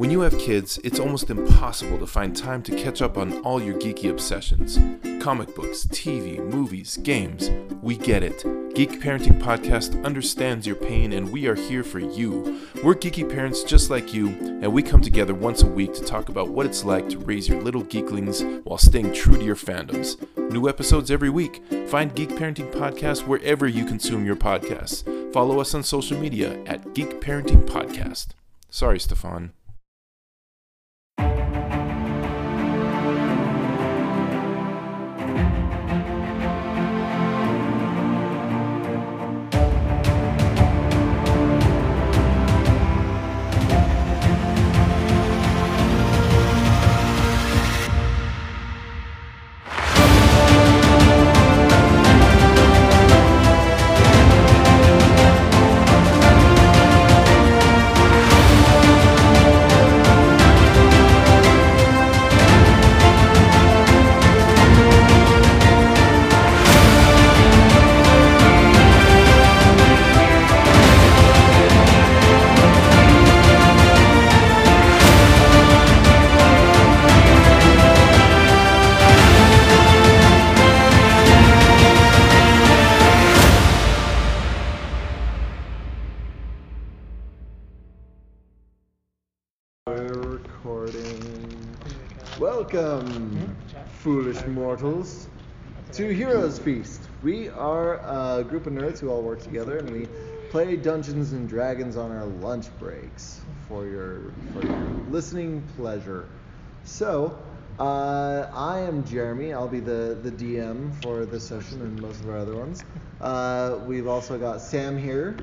When you have kids, it's almost impossible to find time to catch up on all your geeky obsessions. Comic books, TV, movies, games. We get it. Geek Parenting Podcast understands your pain and we are here for you. We're geeky parents just like you, and we come together once a week to talk about what it's like to raise your little geeklings while staying true to your fandoms. New episodes every week. Find Geek Parenting Podcast wherever you consume your podcasts. Follow us on social media at Geek Parenting Podcast. Sorry, Stefan. Foolish mortals, to Heroes Feast. We are a group of nerds who all work together, and we play Dungeons and Dragons on our lunch breaks for your for your listening pleasure. So, uh, I am Jeremy. I'll be the the DM for this session and most of our other ones. Uh, we've also got Sam here.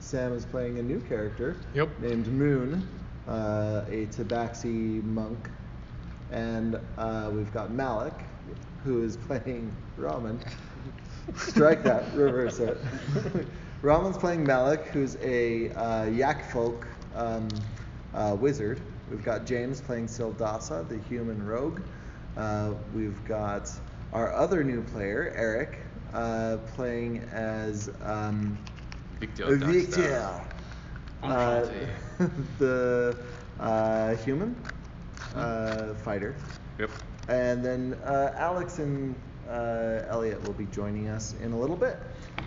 Sam is playing a new character Yep. named Moon, uh, a Tabaxi monk. And uh, we've got Malik, who is playing Raman. Strike that, reverse it. Raman's playing Malik, who's a uh, Yak folk um, uh, wizard. We've got James playing Sildasa, the human rogue. Uh, we've got our other new player, Eric, uh, playing as um, Victor Victor, uh, the uh, human uh, fighter. Yep. And then uh, Alex and uh, Elliot will be joining us in a little bit.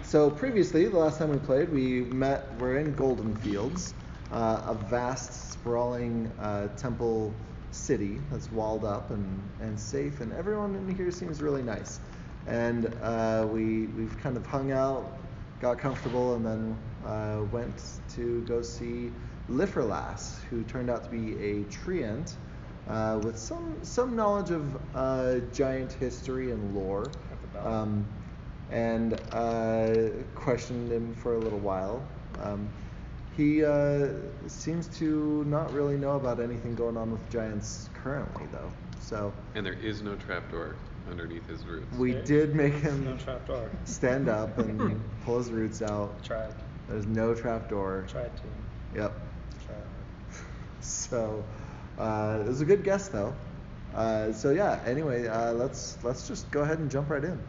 So previously, the last time we played, we met. We're in Golden Fields, uh, a vast, sprawling uh, temple city that's walled up and, and safe, and everyone in here seems really nice. And uh, we we've kind of hung out, got comfortable, and then uh, went to go see Lifferlass, who turned out to be a treant uh, with some some knowledge of uh, giant history and lore, um, and uh, questioned him for a little while. Um, he uh, seems to not really know about anything going on with giants currently, though. So And there is no trapdoor underneath his roots. we Okay. did make No him trapdoor. stand up and pull his roots out. Tried. There's no trapdoor. Tried to. Yep. Tried. So uh, it was a good guess though. Uh, so yeah. Anyway, uh, let's let's just go ahead and jump right in.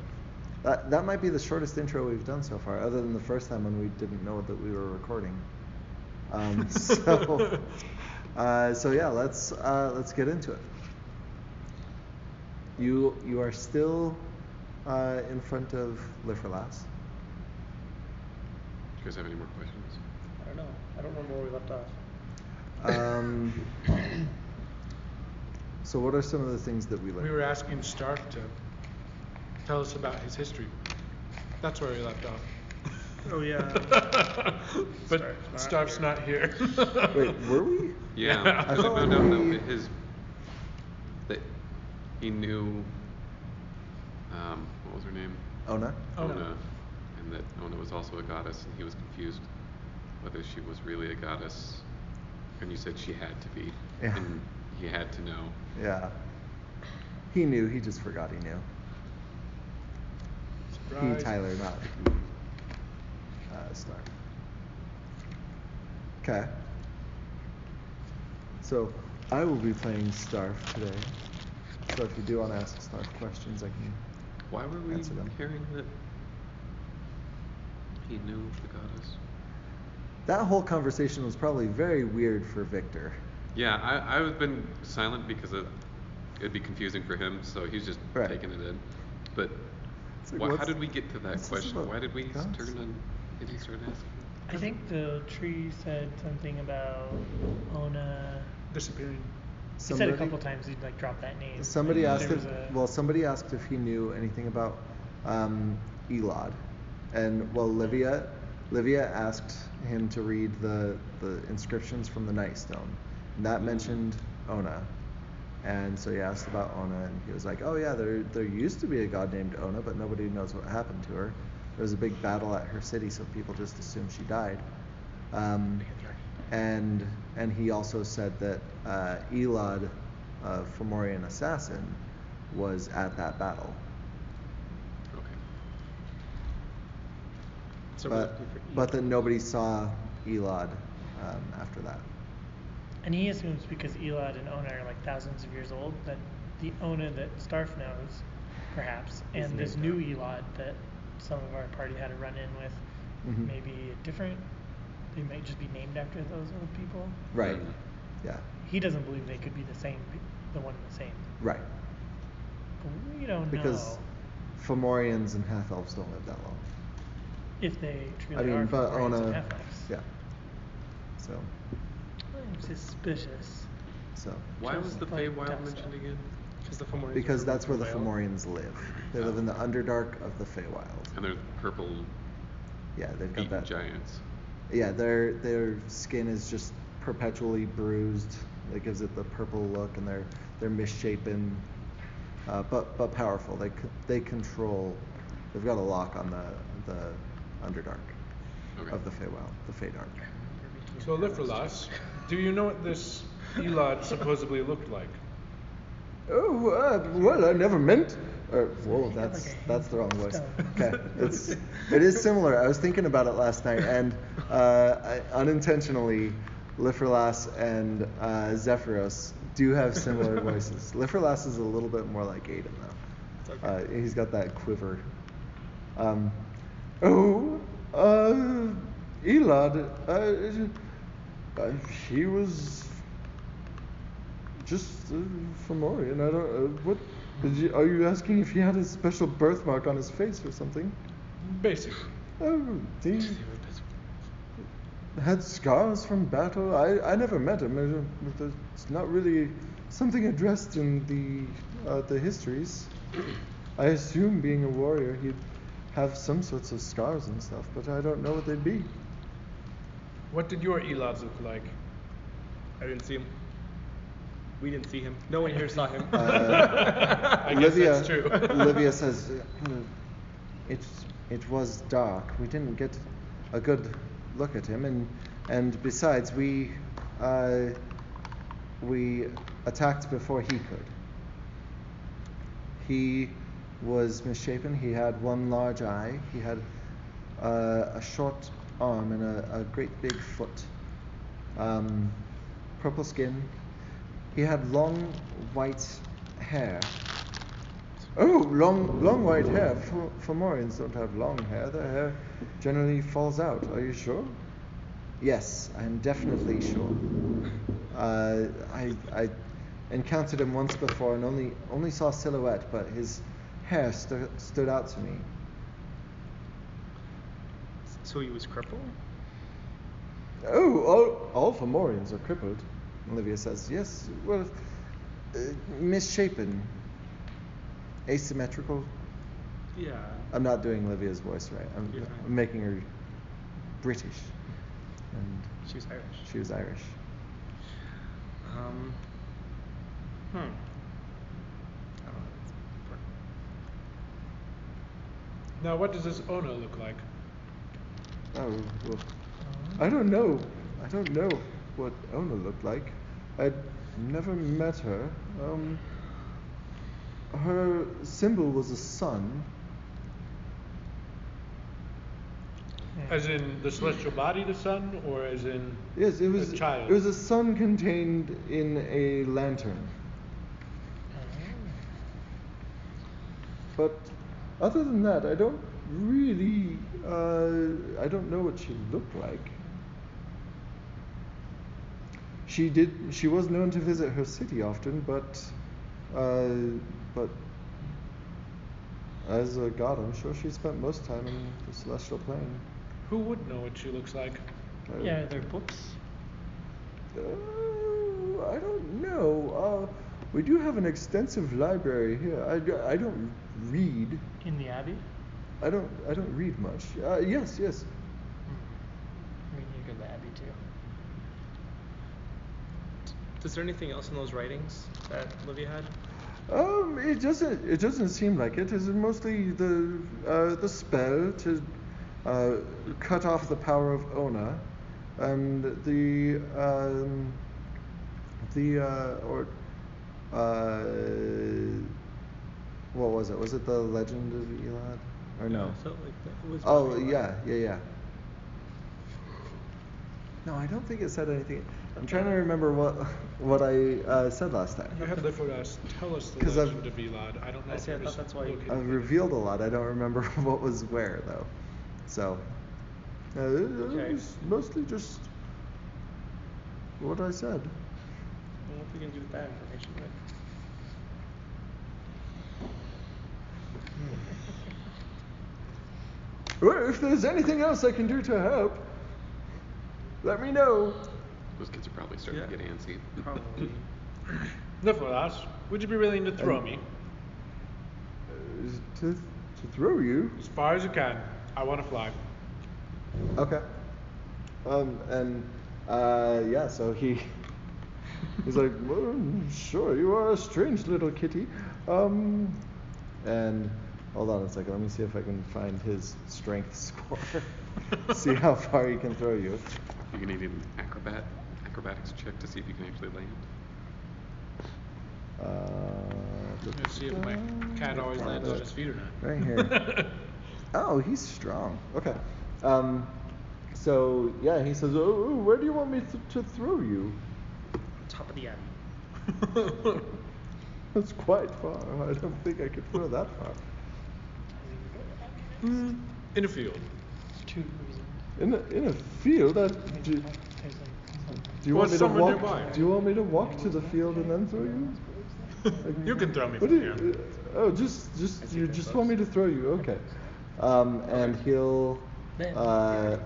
That that might be the shortest intro we've done so far, other than the first time when we didn't know that we were recording. Um, so uh, so yeah, let's uh, let's get into it. You you are still uh, in front of Lifferlass. Do you guys have any more questions? I don't know. I don't remember where we left off. Um, so what are some of the things that we learned? We were asking Stark to tell us about his history. That's where we left off. Oh yeah. but Stark's not Stark's here. not here. Wait, were we? Yeah. Yeah. I no, thought no, no, we- no. His that he knew. Um, what was her name? Ona? Ona. Ona, and that Ona was also a goddess, and he was confused whether she was really a goddess. And you said she had to be, Yeah. and he had to know. Yeah. He knew. He just forgot he knew. He, Surprise. Tyler, not uh, Stark. Okay. So I will be playing Starf today. So if you do want to ask Starf questions, I can. Why were we Answer them. hearing that he knew the goddess? That whole conversation was probably very weird for Victor. Yeah, I I've been silent because of, it'd be confusing for him, so he's just Right. taking it in. But like, why, how did we get to that question? Why did we gods? turn on? Did he start asking? I think the tree said something about Ona. Disappearing. He said a couple times he'd like drop that name. Somebody Like, asked if a- well, somebody asked if he knew anything about um, Elod, and well, Livia, Livia asked him to read the the inscriptions from the Night Stone, and that mentioned Ona, and so he asked about Ona, and he was like, oh yeah, there there used to be a god named Ona, but nobody knows what happened to her. There was a big battle at her city, so people just assumed she died. Um, and and he also said that uh, Elod, uh, Fomorian assassin, was at that battle. So but looking but Elod. that nobody saw Elod um, after that. And he assumes because Elad and Ona are like thousands of years old that the Ona that Starf knows, perhaps, Is and this named new Elad that some of our party had a run in with, Mhm. maybe a different. They might just be named after those old people. Right. Yeah. He doesn't believe they could be the same, the one and the same. Right. But we don't know. Because Fomorians and half elves don't live that long. If they truly I mean, are but on a half-elves. yeah. So I'm suspicious. so Why was the like Feywild mentioned stuff. again? Because the Fomorians because are that's where the Fomorians live. They live in the Underdark of the Feywild. And they're purple Yeah, they've got beaten that. giants. Yeah, their their skin is just perpetually bruised. That gives it the purple look, and they're they're misshapen, uh, but but powerful. They c- they control. They've got a lock on the the Underdark Okay. of the Feywild, the Feydark. So Lifferlass, do you know what this Elod supposedly looked like? Oh uh, well, I never meant. Uh, whoa, that's like that's the wrong voice. Okay, it's it is similar. I was thinking about it last night, and uh, I, unintentionally, Lifferlass and uh, Zephyros do have similar voices. Lifferlass is a little bit more like Aiden though. Uh, he's got that quiver. Um, oh, uh, Elod, uh, uh, he was just uh, Fomorian. I don't. Uh, what? You, are you asking if he had a special birthmark on his face or something? Basically. Oh, he had scars from battle. I, I never met him. It's not really something addressed in the uh, the histories. I assume being a warrior, he'd have some sorts of scars and stuff, but I don't know what they'd be. What did your Elods look like? I didn't see him. We didn't see him. No one here saw him. Uh, I guess Olivia, that's true. Olivia says, "Uh, it, it was dark. We didn't get a good look at him, and and besides, we uh, we attacked before he could. He was misshapen. He had one large eye. He had uh, a short arm and a, a great big foot. Um, purple skin. He had long white hair. Oh, long, long white hair. Fo- Fomorians don't have long hair. Their hair generally falls out. Are you sure? Yes, I am definitely sure. Uh, I, I encountered him once before and only, only saw silhouette, but his hair stu- stood out to me. so he was crippled? Oh, all, all Fomorians are crippled. Olivia says, yes, well, uh, misshapen, asymmetrical. Yeah. I'm not doing Olivia's voice right. I'm. I'm making her British, and She was Irish. she was Irish. Um. Hmm. I don't know. Now, what does this Ona look like? Oh, well, I don't know. I don't know what Ona looked like. I'd never met her. Um, her symbol was a sun. As in the celestial body, the sun, or as in Yes, it was. a child? It was a sun contained in a lantern. But other than that, I don't really. Uh, I don't know what she looked like. she did. She was known to visit her city often, but, uh, but as a god, I'm sure she spent most time in the celestial plane. Who would know what she looks like? Uh, Yeah, are there books? Uh, I don't know. Uh, we do have an extensive library here. I, d- I don't read. In the Abbey? I don't. I don't read much. Uh, yes, yes. I mean, you go to the Abbey too. Is there anything else in those writings that Livia had? Um, it doesn't. It doesn't seem like it. It's mostly the uh, the spell to uh, cut off the power of Ona, and the um, the uh, or uh, what was it? Was it the Legend of Elad or no? So like that was Oh yeah, yeah, yeah. No, I don't think it said anything. I'm trying to remember what what I uh, said last time. I have Lifodas tell us the 'Cause I've- legend of Elad. I don't know I if see, I thought that's why you- located I've revealed a lot. I don't remember what was where though. So, uh, it Okay. was mostly just what I said. I don't know what we can do with that information, but if there's anything else I can do to help, let me know. Those kids are probably starting Yeah. to get antsy. probably. Lifodas, would you be willing to throw And- me Uh, to to throw you. as far as you can? I want to fly. Okay. Um, and uh, yeah, so he he's like, well, sure, you are a strange little kitty. Um, and hold on a second, let me see if I can find his strength score. see how far he can throw you. You can gonna need an acrobat acrobatics check to see if you can actually land. Uh, Let's see if my cat always lands on his feet or not. Right here. Oh, he's strong. Okay. Um, so yeah, he says, "Oh, oh, where do you want me th- to throw you?" Top of the Abbey. That's quite far. I don't think I could throw that far. Mm, in a field. Two. In a, in a field, that, do, do you Or want me to walk? nearby. Do you want me to walk to the field and then throw you? you can throw me from here. you, oh, just just you just close. want me to throw you? Okay. Um, and he'll uh,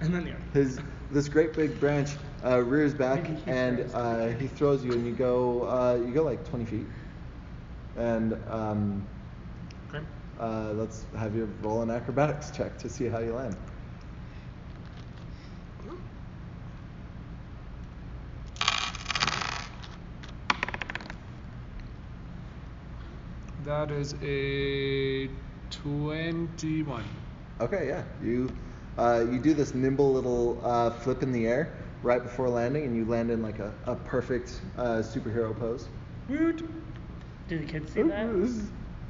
And then the his this great big branch uh, rears back and uh, he throws you and you go uh, you go like 20 feet and um, Okay. Uh, let's have you roll an acrobatics check to see how you land. That is a 21. Okay, yeah. You uh, you do this nimble little uh, flip in the air right before landing, and you land in like a, a perfect uh, superhero pose. Woot! Did the kids see that?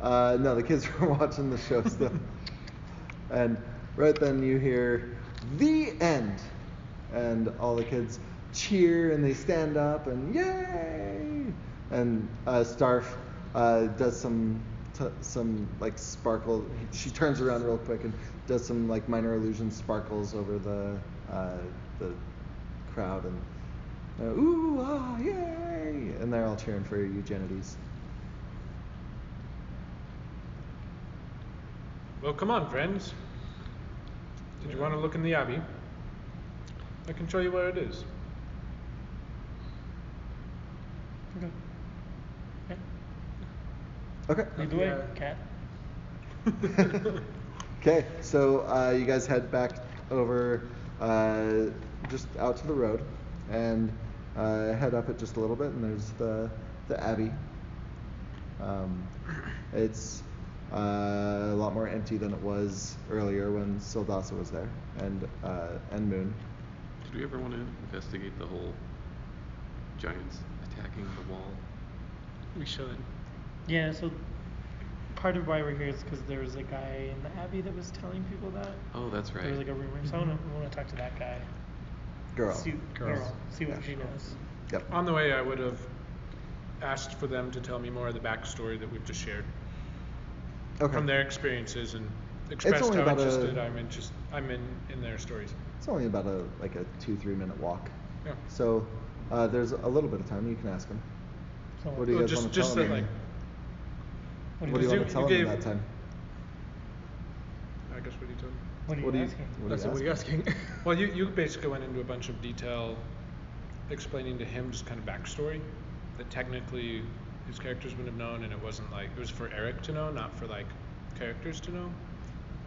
Uh, no, the kids were watching the show still. and right then you hear the end, and all the kids cheer and they stand up and yay! And uh, Starf uh, does some t- some like sparkle. She turns around real quick and does some like minor illusion sparkles over the uh, the crowd and uh, ooh ah yay! And they're all cheering for Eugenides. Well, come on, friends. Did you want to look in the Abbey? I can show you where it is. Okay. Okay. Lead the way, cat. Okay, so uh, you guys head back over uh, just out to the road and uh, head up it just a little bit, and there's the the abbey. Um, it's uh, a lot more empty than it was earlier when Sildasa was there, and uh, and Moon. Did we ever want to investigate the whole giants attacking the wall? We should. Yeah, so part of why we're here is because there was a guy in the Abbey that was telling people that. Oh, that's right. There was like a rumor. So I want to, talk to that guy. Girl. See, Girl. girl. See what she knows. Yep. On the way, I would have asked for them to tell me more of the backstory that we've just shared Okay. from their experiences and expressed only how about a- interested I'm interested I'm in in their stories. It's only about a like a two three minute walk. Yeah. So Uh, there's a little bit of time. You can ask him. So What do you Well, guys just want to just tell that him? like what, what do you you, want to tell him in gave- that time? I guess what he told me. what are you What do you- asking? what do That's what are you asking? Well, you, you basically went into a bunch of detail explaining to him just kind of backstory that technically his characters wouldn't have known, and it wasn't like it was for Eric to know, not for like characters to know.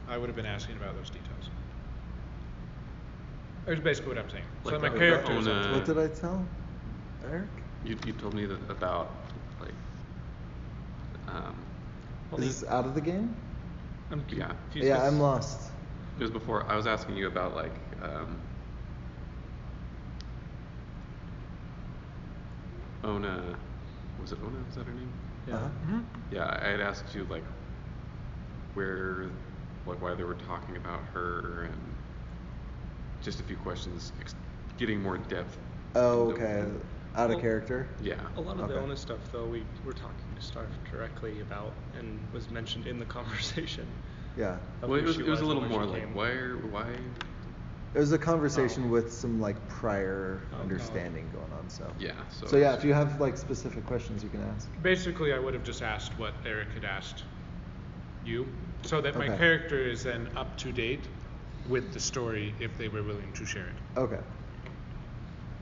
I would have been asking about those details. That's basically what I'm saying. so Like that my characters. own, uh, What did I tell Eric? You, you told me that about like um, Is this out of the game? I'm Yeah. confused Yeah, 'cause- I'm lost. it was before I was asking you about like um, Ona was it Ona? Was that her name? Yeah. Uh-huh. Yeah, I had asked you like where, like why they were talking about her and just a few questions, ex- getting more depth. Oh, into- okay. Out of Well- character. Yeah. A lot of the Okay. Ona stuff, though, we were talking to Starf directly about and was mentioned in the conversation. Yeah. Well, it who was it was a little more like why why It was a conversation Oh. with some like prior Oh, no. understanding going on. So. yeah. So, So yeah, if you have like specific questions, you can ask. Basically, I would have just asked what Eric had asked you, so that my character is then up to date with the story if they were willing to share it. Okay.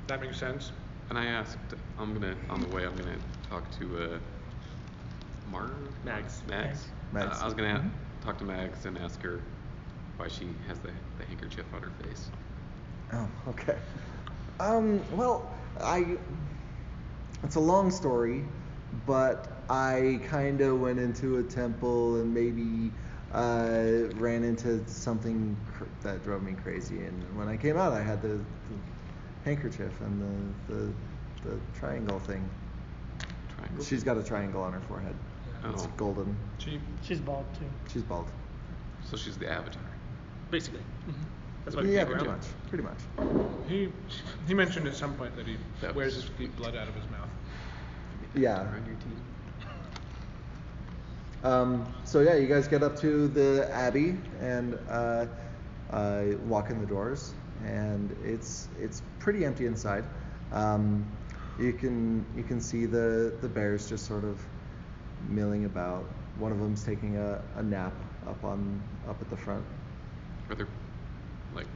That makes sense. And I asked, I'm gonna on the way, I'm gonna talk to uh, Mar Max. Max. Mags. Uh, I was gonna Mhm. talk to Max and ask her why she has the, the handkerchief on her face. Oh, okay. Um, well, I. It's a long story, but I kind of went into a temple and maybe uh, ran into something cr- that drove me crazy. And when I came out, I had the, the handkerchief and the, the the triangle thing. Triangle. She's got a triangle on her forehead. It's Oh. golden. She She's bald too. She's bald. So she's the avatar. Basically. That's what yeah, it pretty around. much. Pretty much. he he mentioned at some point that he That wears his blood out of his mouth. Yeah. Around your teeth. Um, so yeah, you guys get up to the abbey and uh, uh, walk in the doors, and it's it's pretty empty inside. Um, you can you can see the the bears just sort of milling about. One of them's taking a, a nap up on up at the front. Are there like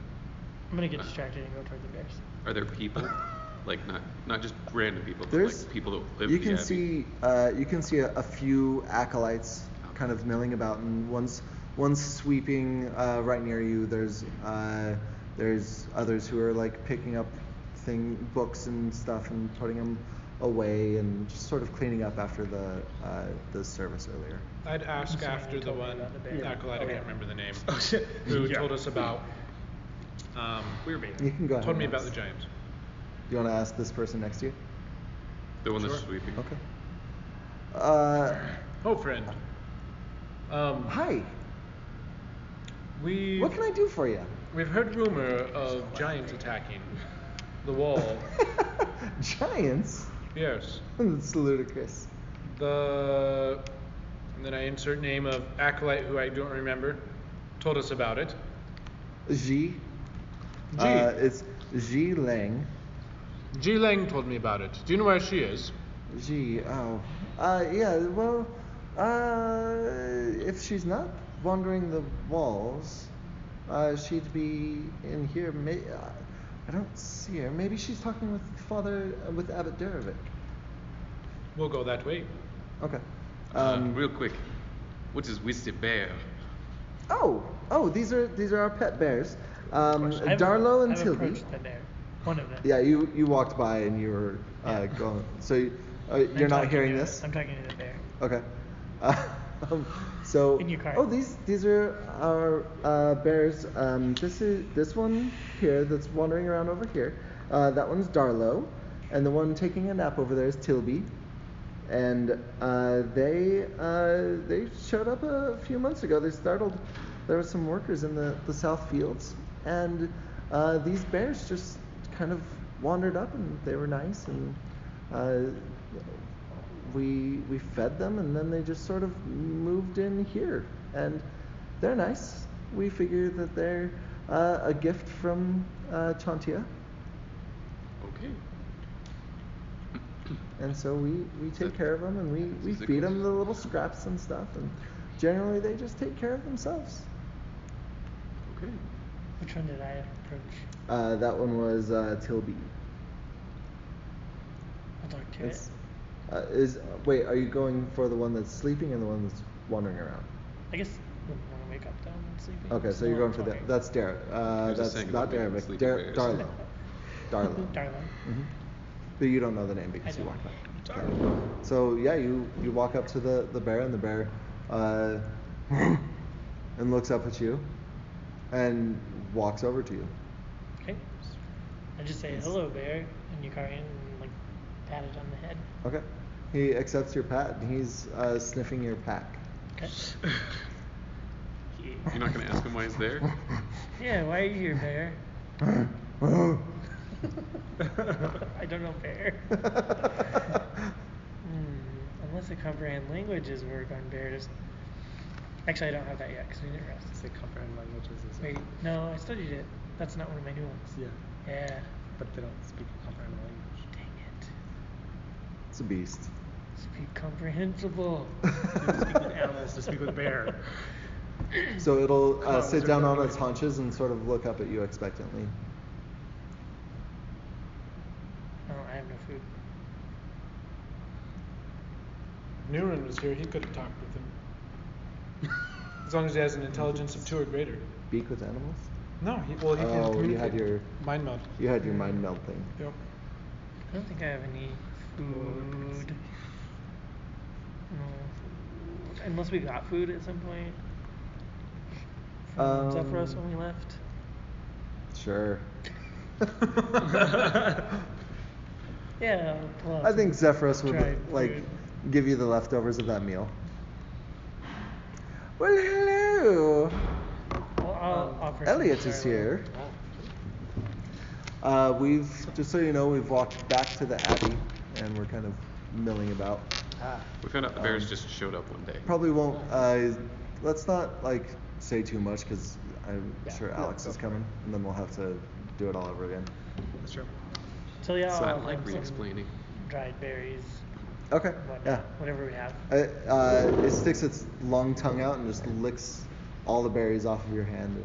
I'm gonna get distracted and go toward the bears. are there people? like not not just random people, but There's like people that live you can abbey? see uh, you can see a, a few acolytes kind of milling about, and one's one's sweeping uh, right near you. There's uh, there's others who are like picking up thing books and stuff and putting them away and just sort of cleaning up after the uh, the service earlier. I'd ask Someone after the one about the bear. acolyte, I can't remember the name, Oh, shit. who Yeah. told us about. Um, We were being. You can go ahead. told me and about the ask. giants. Do you want to ask this person next to you? the one Sure. that's sweeping. Okay. Uh, Oh, friend. Um, hi. we What can I do for you? we've heard rumor of giants attacking the wall. Giants. yes. It's ludicrous. The and then I insert name of acolyte who I don't remember. Told us about it. Ji. Ji. Uh, it's Ji Lang. Ji Lang told me about it. Do you know where she is? Ji. Oh. Uh, yeah. Well, uh, if she's not wandering the walls, uh, she'd be in here. May- uh, I don't see her. Maybe she's talking with Father uh, with Abbot Derovic. We'll go that way. Okay. Uh, Um, real quick, what is Wisty Bear? oh, oh, these are these are our pet bears. Um, Darlo and I've Tilby. approached the bear. One of them. Yeah, you you walked by and you were uh, Yeah. going. So you, uh, I'm you're not talking hearing to- this. I'm talking to the bear. Okay. Uh, um, so. In your car. Oh, these these are our uh, bears. Um, this is this one here that's wandering around over here. Uh, that one's Darlo, and the one taking a nap over there is Tilby. And uh, they uh, they showed up a few months ago. They startled. There were some workers in the, the south fields, and uh, these bears just kind of wandered up, and they were nice, and uh, we we fed them, and then they just sort of moved in here, and they're nice. We figure that they're uh, a gift from uh, Chauntea. Okay. And so we, we take care of them and we, we feed them the little scraps and stuff, and generally they just take care of themselves. Okay. Which one did I approach? Uh, that one was uh, Tilby. I'll talk to It's, uh, is wait, are you going for the one that's sleeping and the one that's wandering around? I guess when I wake up down sleeping. Okay, so no, you're going for that. That's Dar. Uh, I was just that's not about being Darvik. sleeping Dar- bears. Darlo. Darlo. Darla. But you don't know the name because I you don't. walked by. Okay. So yeah, you you walk up to the the bear and the bear, uh, and looks up at you, and walks over to you. Okay. I just say hello, bear, and you carry in and like pat it on the head. Okay. He accepts your pat and he's uh, sniffing your pack. Okay. You're not gonna ask him why he's there? yeah, why are you here, bear? I don't know bear. Hmm, unless the comprehend languages, work on bear. Just actually, I don't have that yet because we didn't rest. Say comprehend languages is Wait, no, I studied it. That's not one of my new ones. Yeah. Yeah. But they don't speak comprehend language. Dang it. it's a beast. Speak comprehensible. You to speak with animals to speak with bear. So it'll uh, sit down on its haunches and sort of look up at you expectantly. Oh, I have no food. If Nurin was here, he could have talked with him. As long as he has an intelligence of two or greater. Speak with animals? No, he, well, he can Oh, you had your mind meld. you had your mind meld thing. Yep. I don't think I have any food. No. Unless we got food at some point. From Um, Zephyros when we left. Sure. Yeah. I'll pull out I think some Zephyrus would dried like food. give you the leftovers of that meal. Well, hello. Well, I'll offer Elliot is here. Uh, we've just so you know, we've walked back to the Abbey, and we're kind of milling about. Ah. We found out the bears Um, just showed up one day. Probably won't. Uh, let's not like say too much because I'm Yeah. sure Alex go is coming, and then we'll have to do it all over again. That's true. So yeah, So I I'll like re-explaining. dried berries. Okay. Whatnot, Yeah. Whatever we have. It, uh, it sticks its long tongue out and just licks all the berries off of your hand,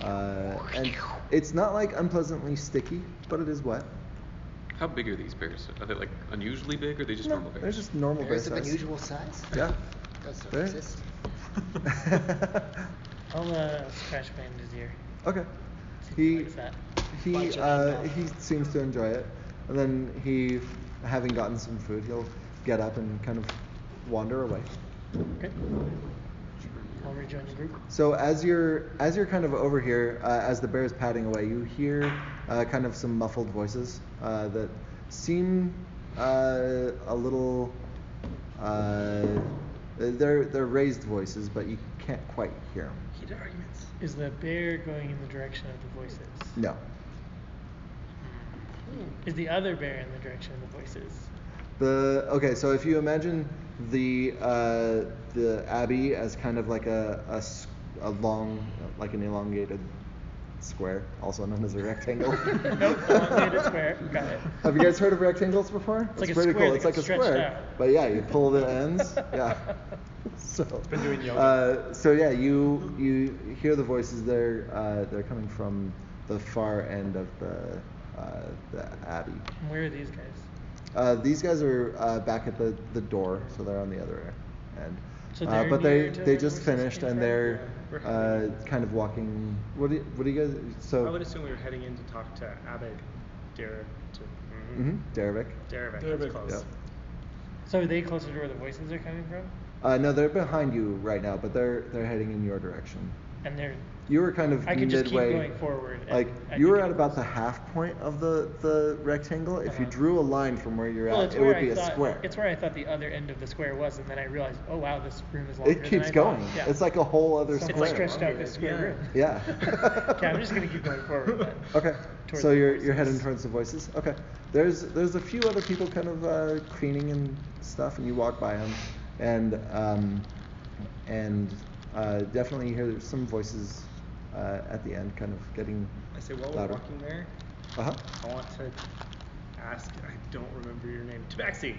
and, uh, and it's not like unpleasantly sticky, but it is wet. How big are these bears? Are they like unusually big, or are they just No, normal bears? They're just normal Bears bear of size. unusual size? Yeah. Does Very- exist. I'll uh, scratch behind his ear. okay. See if He likes that. He uh, he seems to enjoy it, and then he, having gotten some food, he'll get up and kind of wander away. Okay. I'll rejoin the group. So as you're as you're kind of over here, uh, as the bear is padding away, you hear uh, kind of some muffled voices uh, that seem uh, a little. Uh, they're they're raised voices, but you can't quite hear them. Heated arguments. Is the bear going in the direction of the voices? No. Is the other bear in the direction of the voices? The okay, so if you imagine the uh, the abbey as kind of like a a long, like an elongated square, also known as a rectangle. Nope, elongated square. Got it. Have you guys heard of rectangles before? It's like a pretty square cool. It's like a square, out. but yeah, you pull the ends. Yeah. So. Been doing yoga. Uh, so yeah, you you hear the voices there. Uh, they're coming from the far end of the uh, the abbey. Where are these guys? Uh, these guys are uh, back at the, the door, so they're on the other end. So uh, they're but they they just finished and they're uh, kind of walking. What do you, what do you guys? So. I would assume we were heading in to talk to Abed Derek to hmm Derevik. Derek. Derek, That's close. Yep. So are they closer to where the voices are coming from? Uh, no, they're behind you right now, but they're they're heading in your direction. And they're You were kind of I could just keep midway. going forward and Like I you were at about the half point of the the rectangle. If you Uh-huh. drew a line from where you're well, at, it would I be a square. It's where I thought the other end of the square was, and then I realized, oh wow, this room is longer it keeps than I thought. going. Yeah. It's like a whole other it's square. like stretched out this square Yeah. room. Yeah. okay, I'm just gonna keep going forward. Okay. So you're you're heading towards the voices. Okay. There's there's a few other people kind of uh, cleaning and stuff, and you walk by them, and um, and uh, definitely you hear some voices uh, at the end, kind of getting I say while louder. we're walking there, Uh huh. I want to ask. I don't remember your name. Tabaxi.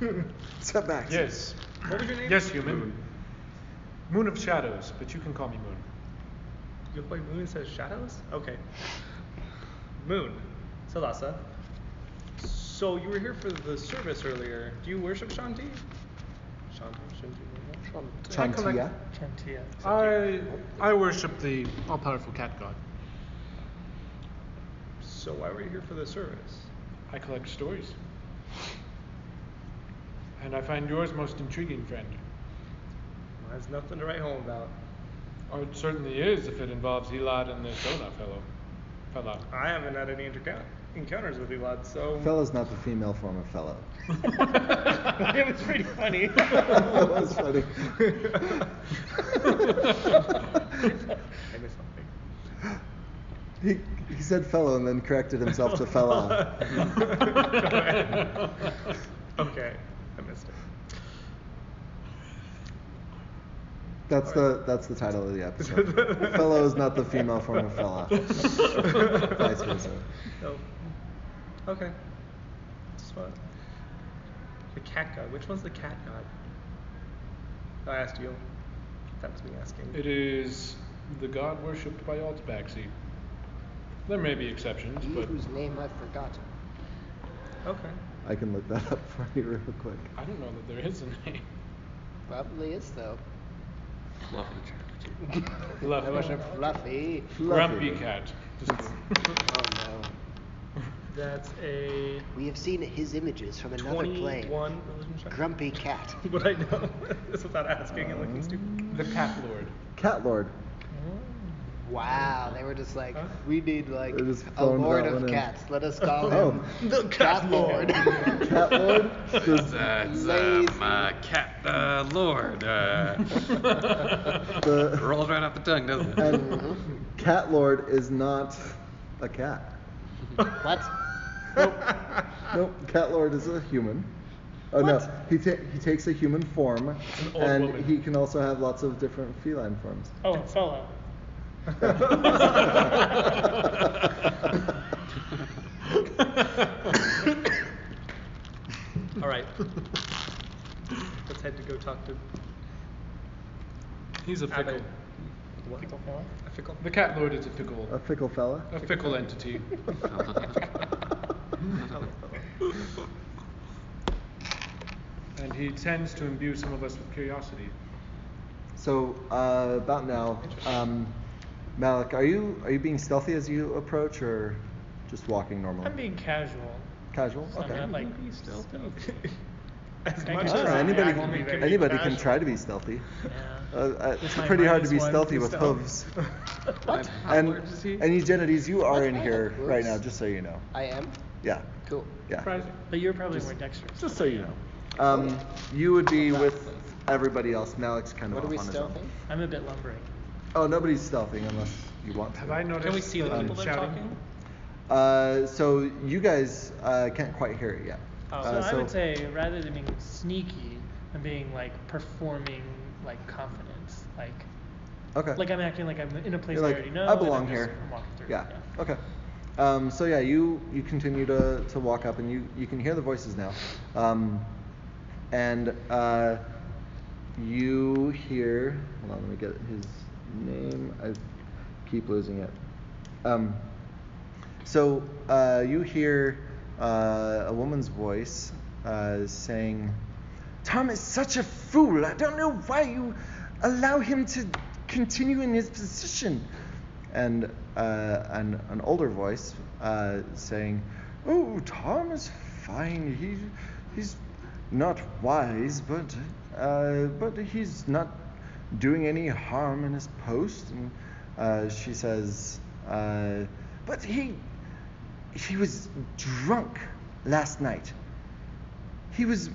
Setbacks. Yes. What was your name? Yes, human. Moon of Shadows, but you can call me Moon. You look like Moon says shadows? Okay. Moon. Salasa. So you were here for the service earlier. Do you worship Shanti? Shanti, Shanti. I collect- Chauntea. Chauntea. I I worship the all-powerful cat god. So why were you here for the service? I collect stories. And I find yours most intriguing, friend. Well, There's nothing to write home about. Or it certainly is if it involves Elad and the Jonah fellow. Fella. I haven't had any intercou- encounters with Elad, so. Fellow's not the female form of fellow. it was pretty funny. that was funny. I missed something. he, he said fellow and then corrected himself to fella. okay, I missed it. That's the that's the title of the episode. fellow is not the female form of fella. Vice versa. Oh. Okay. It's fun. The cat god. Which one's the cat god? I asked you. That was me asking. It is the god worshipped by all tabaxi. There may be exceptions, He but whose name I've forgotten. Okay. I can look that up for you real quick. I don't know that there is a name. Probably is though. Fluffy. I wasn't fluffy. Grumpy cat. Just kidding. Oh no. That's a We have seen his images from another plane. 21 religion. Grumpy cat. Would I know this without asking and looking stupid? the cat lord. Cat Lord. Wow, they were just like, we need like a lord of one in. cats. Let us call Oh. him The Cat Lord. Cat Lord. Does That's uh, Lazy. my cat uh, lord. Uh, the rolls right off the tongue, doesn't it? and Cat Lord is not a cat. what? Nope. Cat Lord is a human. Oh no, he ta- he takes a human form, an old and woman. he can also have lots of different feline forms. Oh, fellow. All right. Let's head to go talk to He's a fickle. Abbott. What? Pickle fellow. A fickle. The cat lord is a fickle, a fickle fella. a fickle entity. and he tends to imbue some of us with curiosity. So uh, about now, um, Malik, are you are you being stealthy as you approach, or just walking normally? I'm being casual. Casual. So I'm Okay. not like As I much can as try. anybody I can, it anybody can try to be stealthy. Yeah. Uh, uh, it's pretty hard to be stealthy with stealth. hooves. What? and Lord and Eugenides, you are What? in here have right now, just so you know. I am? Yeah, Cool. yeah. Surprising. But you're probably more dexterous. Just so you know. Um, you would be with everybody else. Malik's kind of What are off we on his own. stealthing? I'm a bit lumbering. Oh, nobody's stealthing unless you want to. Have I noticed? Can we see the people that are shouting? talking? Uh, so you guys uh, can't quite hear it yet. So Uh, I would say rather than being sneaky, I'm being like performing like confidence, like Okay. like I'm acting like I'm in a place You're I like, already know. I and I'm belong just here. walking through. Yeah. Okay. Um, so yeah, you you continue to, to walk up, and you you can hear the voices now, um, and uh, you hear. Hold on, let me get his name. I keep losing it. Um, so uh, you hear uh, a woman's voice uh, saying, "Tom is such a fool. I don't know why you allow him to continue in his position." And uh, an, an older voice uh, saying, "Oh, Tom is fine. He he's not wise, but uh, but he's not doing any harm in his post." And uh, she says, uh, "But he he was drunk last night. He was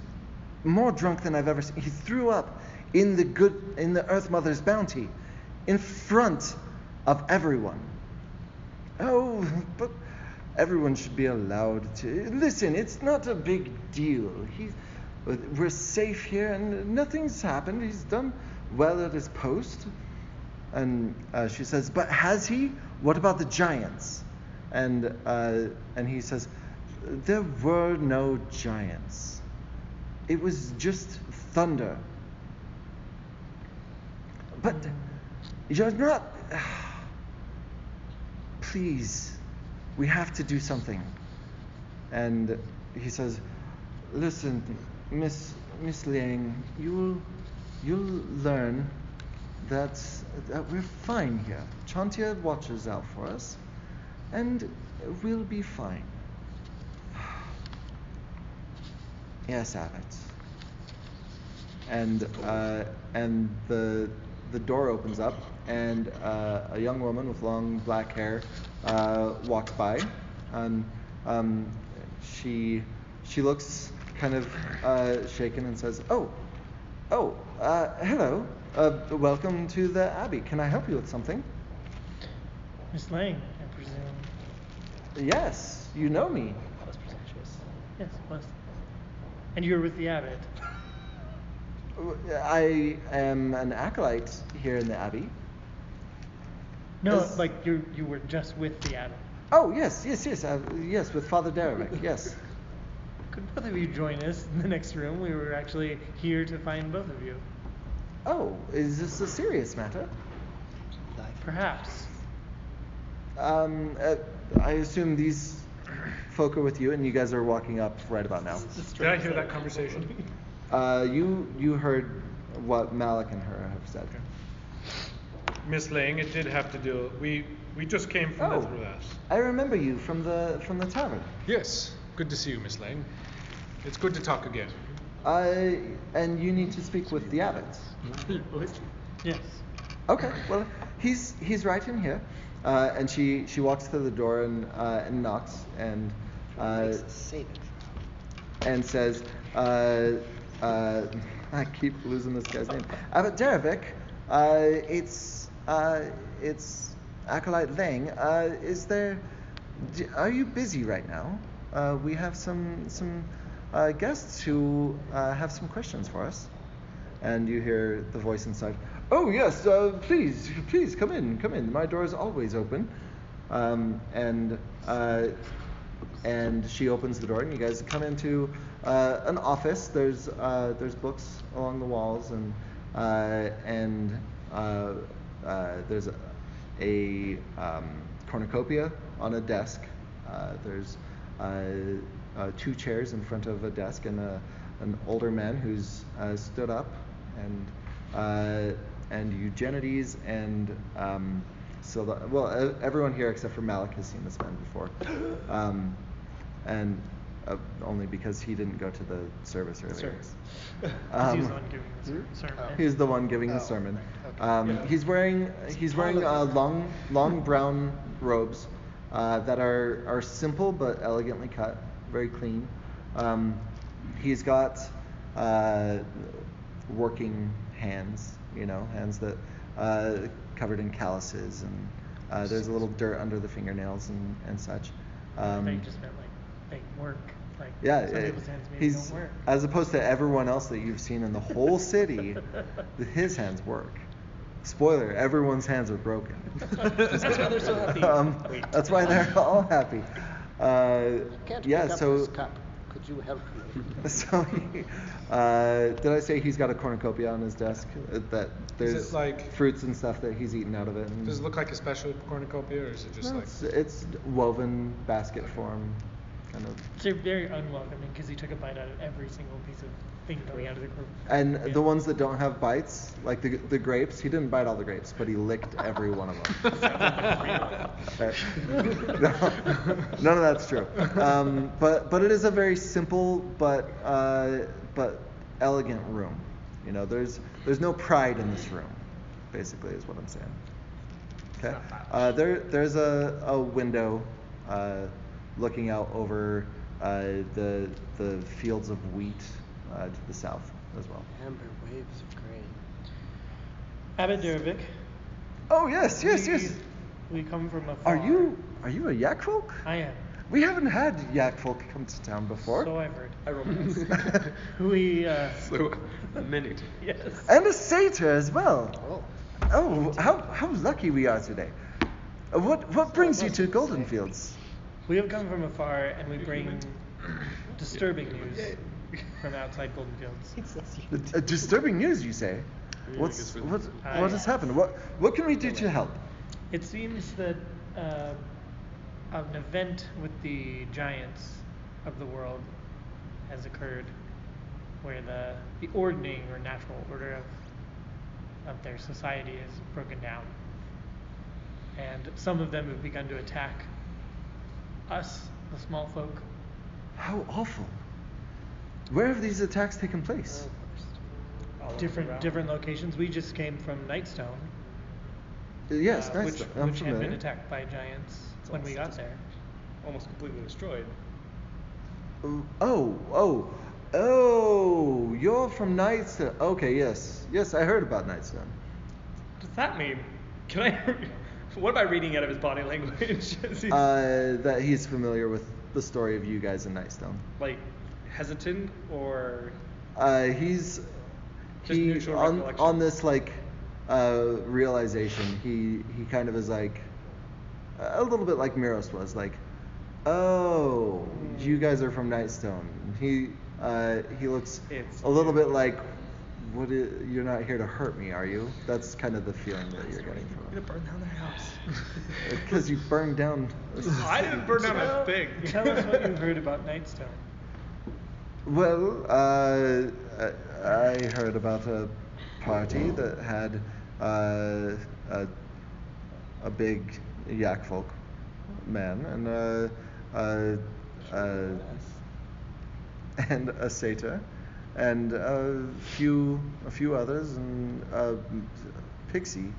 more drunk than I've ever seen. He threw up in the good in the Earth Mother's bounty, in front of everyone. Oh, but everyone should be allowed to listen. It's not a big deal. He's we're safe here, and nothing's happened. He's done well at his post. And uh, she says, "But has he? What about the giants?" And uh, and he says, there were no giants. It was just thunder. But you're not. Please, we have to do something. And he says, "Listen, Miss Miss Liang, you'll you'll learn that that we're fine here. Chauntea watches out for us, and we'll be fine." Yes, Abbott. And uh, and the the door opens up, and uh, a young woman with long black hair uh, walks by, and um, she she looks kind of uh, shaken and says, "Oh, oh, uh, hello. Uh, welcome to the Abbey. Can I help you with something?" Miss Lang, I presume. Yes, you know me. That was presumptuous. Yes, it was. And you were with the abbot. I am an acolyte here in the Abbey. No, Is- like you you were just with the abbot. Oh yes, yes, yes, uh, yes, with Father Derek. Yes. Could both of you join us in the next room? We were actually here to find both of you. Oh, is this a serious matter? Perhaps. Um, uh, I assume these folk are with you, and you guys are walking up right about now. Did I hear that conversation? Uh, you you heard what Malik and her have said. Miss Lang, it did have to do. We we just came from Oh. Mithridas. I remember you from the from the tavern. Yes. Good to see you, Miss Lang. It's good to talk again. I and you need to speak with the abbot. Yes. Okay, well, he's he's right in here, uh, and she she walks to the door and uh, and knocks and uh, Makes a and says, uh, uh, I keep losing this guy's name. Abbot Derevik, uh, it's uh, it's acolyte Lang. Uh, is there? Are you busy right now? Uh, we have some some uh, guests who uh, have some questions for us. And you hear the voice inside. Oh yes, uh, please, please come in, come in. My door is always open. Um, and and she opens the door, and you guys come into an office. There's there's books along the walls, and and uh, there's a, a um, cornucopia on a desk. Uh, there's uh, uh, two chairs in front of a desk, and a, an older man who's uh, stood up, and uh, and Eugenides and um, so the, well, everyone here except for Malik has seen this man before, um, and uh, only because he didn't go to the service earlier. Service. 'Cause he was Um, the one giving the ser- sermon. He's the one giving the Oh, sermon. Um, Yeah. He's wearing he's wearing uh, long long brown robes uh, that are are simple but elegantly cut, very clean. Um, he's got uh, working hands, you know, hands that uh, covered in calluses and uh, there's a little dirt under the fingernails and, and such. Um, they just meant like they work. Like yeah, it- he's don't work. as opposed to everyone else that you've seen in the whole city, his hands work. Spoiler: everyone's hands are broken. That's why they're so happy. Um, that's why they're all happy. Uh, Can't yeah, pick up so this cup. Could you help me? so he, uh, did I say he's got a cornucopia on his desk uh, that there's like- fruits and stuff that he's eaten out of it? And Does it look like a special cornucopia, or is it just no, like? it's, it's woven basket form, kind of. They're very unwelcoming because he took a bite out of every single piece of thing coming out of the group. And Yeah. the ones that don't have bites, like the the grapes, he didn't bite all the grapes, but he licked every one of them. No, none of that's true. Um, but but it is a very simple but uh, but elegant room. You know, there's there's no pride in this room. Basically, is what I'm saying. Okay. Uh, there there's a, a window uh, looking out over uh, the the fields of wheat uh, to the south as well. Amber waves of grain. Abbot Derevik. Oh yes, yes, we, yes. We come from afar. Are you are you a yak folk? I am. We haven't had yak folk come to town before. So I've heard. I roll yes. We uh, So a minute. yes. and a satyr as well. Oh. Oh, how how lucky we are today. Uh, what what brings you to Goldenfields? We have come from afar, and we bring disturbing news from outside Goldenfields. Uh, disturbing news, you say? Yeah, What's what? Uh, what has happened? What what can we do to help? It seems that uh, an event with the giants of the world has occurred, where the the ordering or natural order of of their society is broken down, and some of them have begun to attack us, the small folk. How awful! Where have these attacks taken place? Different around. different locations. We just came from Nightstone, Uh, yes, uh, nice. which, I'm which had familiar. been attacked by giants It's when we almost got just- there. Almost completely destroyed. Oh, oh, oh, oh! You're from Nightstone. Okay, yes, yes, I heard about Nightstone. What does that mean? Can I? what am I reading out of his body language? Is he, Uh, that he's familiar with the story of you guys in Nightstone. like hesitant or Uh, he's Just he neutral on on this like uh, realization. He he kind of is like a little bit like Miros was like, oh, you guys are from Nightstone. He uh, he looks It's a little bit like, what? you're not here to hurt me, are you? That's kind of the feeling that you're getting I'm from gonna burn down their house? Because you burned down. I didn't burn down a thing. Tell us what you've heard about Nightstone. Well, uh, I heard about a party that had uh, a, a big yak folk man and a, a, a, and a satyr and a few a few others and a pixie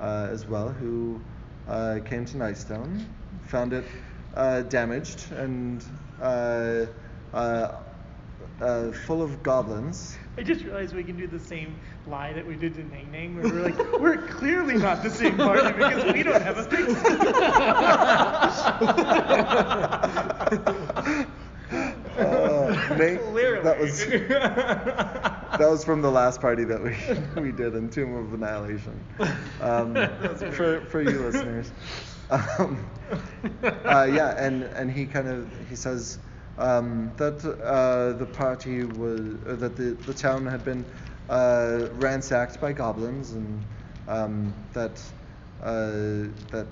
uh, as well who uh, came to Nightstone, found it uh, damaged and uh, full of goblins. I just realized we can do the same lie that we did to Nang Nang, where we're like, we're clearly not the same party because we don't have a pixie. Uh, Nate, Clearly. that was that was from the last party that we we did in Tomb of Annihilation. Um, for for you listeners, um, uh, yeah, and and he kind of he says um, that uh, the party was uh, that the the town had been uh, ransacked by goblins and um, that uh, that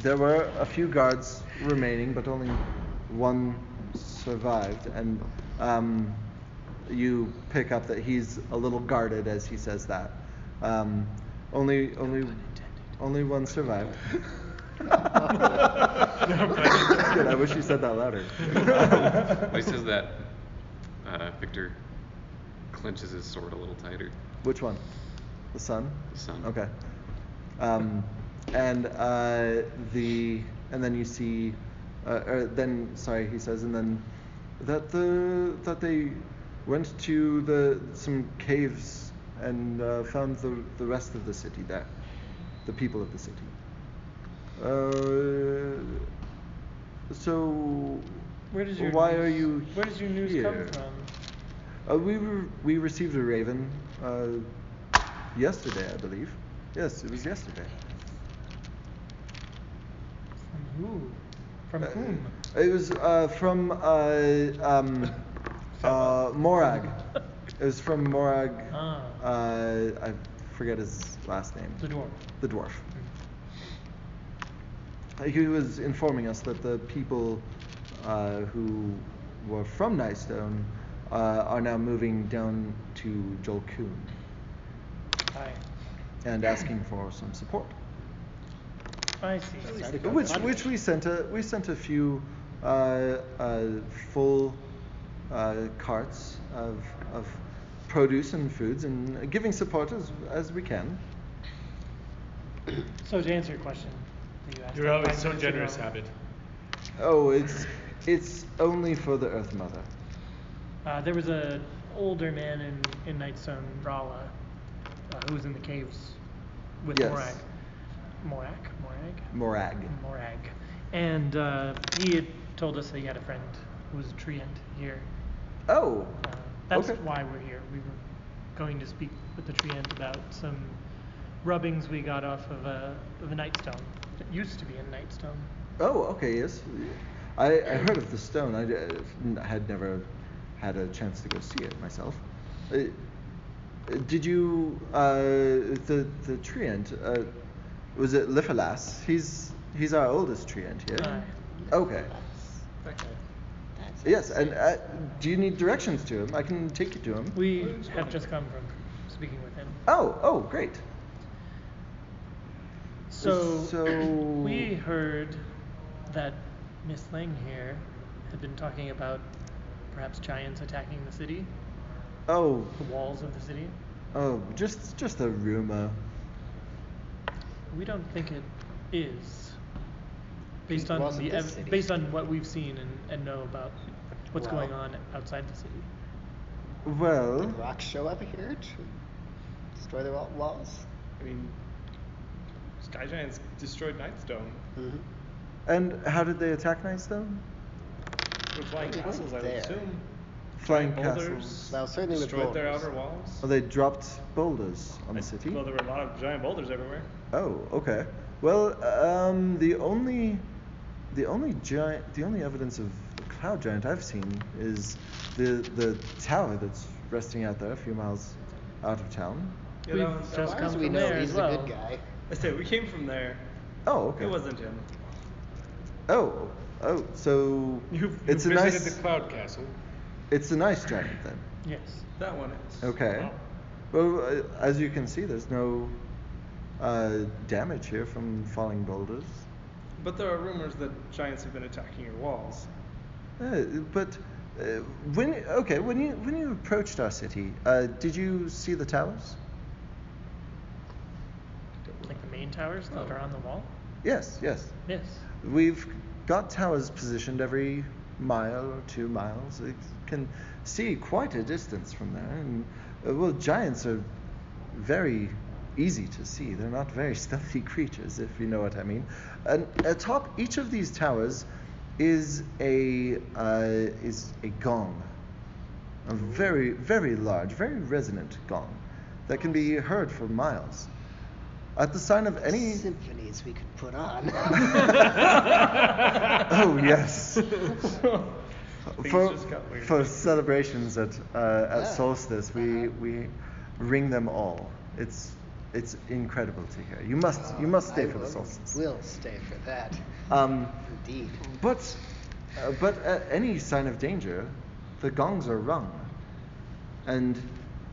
there were a few guards remaining, but only one survived. And um, you pick up that he's a little guarded as he says that. Um, only, only, only one survived. Good. I wish you said that louder. He says that, uh, Victor clenches his sword a little tighter. Which one? The sun. The sun. Okay. Um, and uh, the and then you see, uh, or then sorry, he says, and then that the that they went to the some caves and uh, found the the rest of the city there, the people of the city. Uh, so Where does your why news, are you Where does your news here? come from? Uh, we re- we received a raven uh, yesterday, I believe. Yes, it was yesterday. From who? From Uh, whom? It was uh, from uh, um, uh, Morag. It was from Morag. Ah. Uh, I forget his last name. The dwarf. The dwarf. Uh, He was informing us that the people uh, who were from Nightstone uh, are now moving down to Jolkoon Hi. and asking for some support. I see. Which, which we sent a we sent a few uh, uh, full uh, carts of, of produce and foods and giving support as, as we can. So to answer your question, that you asked You're always so generous, ago, Habit. Oh, it's it's only for the Earth Mother. Uh, there was a older man in, in Nightstone, Rala, uh, who was in the caves with Yes. Morag. Morag? Morag? Morag. Morag. And uh, he had told us that he had a friend who was a treant here. Oh, Uh, that's Okay. why we're here. We were going to speak with the treant about some rubbings we got off of a, of a Nightstone that used to be in Nightstone. Oh, okay, yes. I, I heard of the stone. I uh, had never had a chance to go see it myself. Uh, did you uh, the the treant? Uh, was it Lifferlass? He's he's our oldest treant here. Aye. Okay. That's Yes, and uh, do you need directions to him? I can take you to him. We have just come from speaking with him. Oh, oh, great. So, So- we heard that Miss Lang here had been talking about perhaps giants attacking the city, Oh, the walls of the city. oh, just just a rumor. We don't think it is. Based It on wasn't the the ev- city. based on what we've seen and, and know about what's Well- going on outside the city. Well, Did rocks show up here to destroy the wa- walls? I mean, Sky Giants destroyed Nightstone Mm-hmm. and how did they attack Nightstone? with flying castles, I weren't would there. assume. Flying Boulders, castles. Well, certainly with destroyed their boulders. outer walls. Oh, they dropped boulders on the city. Well, there were a lot of giant boulders everywhere. Oh, okay. Well, um, the only, the only giant, the only evidence of a cloud giant I've seen is the the tower that's resting out there, a few miles out of town. Yeah, We've that was- that just As far as we know, he's as a good guy. I said we came from there. Oh, okay. It wasn't him. Oh, oh, so You've, it's you've a visited nice, the Cloud Castle. it's a nice giant then. Yes. That one is. Okay. Well, uh, as you can see, there's no uh, damage here from falling boulders. But there are rumors that giants have been attacking your walls. Uh, but uh, when okay, when you when you approached our city, uh, did you see the towers? Main towers that Oh. are on the wall? Yes, yes. Yes. We've got towers positioned every mile or two miles. You can see quite a distance from there. And uh, well, giants are very easy to see. They're not very stealthy creatures, if you know what I mean. And atop each of these towers is a uh, is a gong, a very very large, very resonant gong that can be heard for miles. At the sign of any Symphonies we could put on. oh yes. For, just got weird. for celebrations at uh, at Yeah. solstice, we Uh-huh. we ring them all. It's it's incredible to hear. You must you must stay I for the will- solstice. Will stay for that. Um, Indeed. but uh, but at any sign of danger, the gongs are rung, and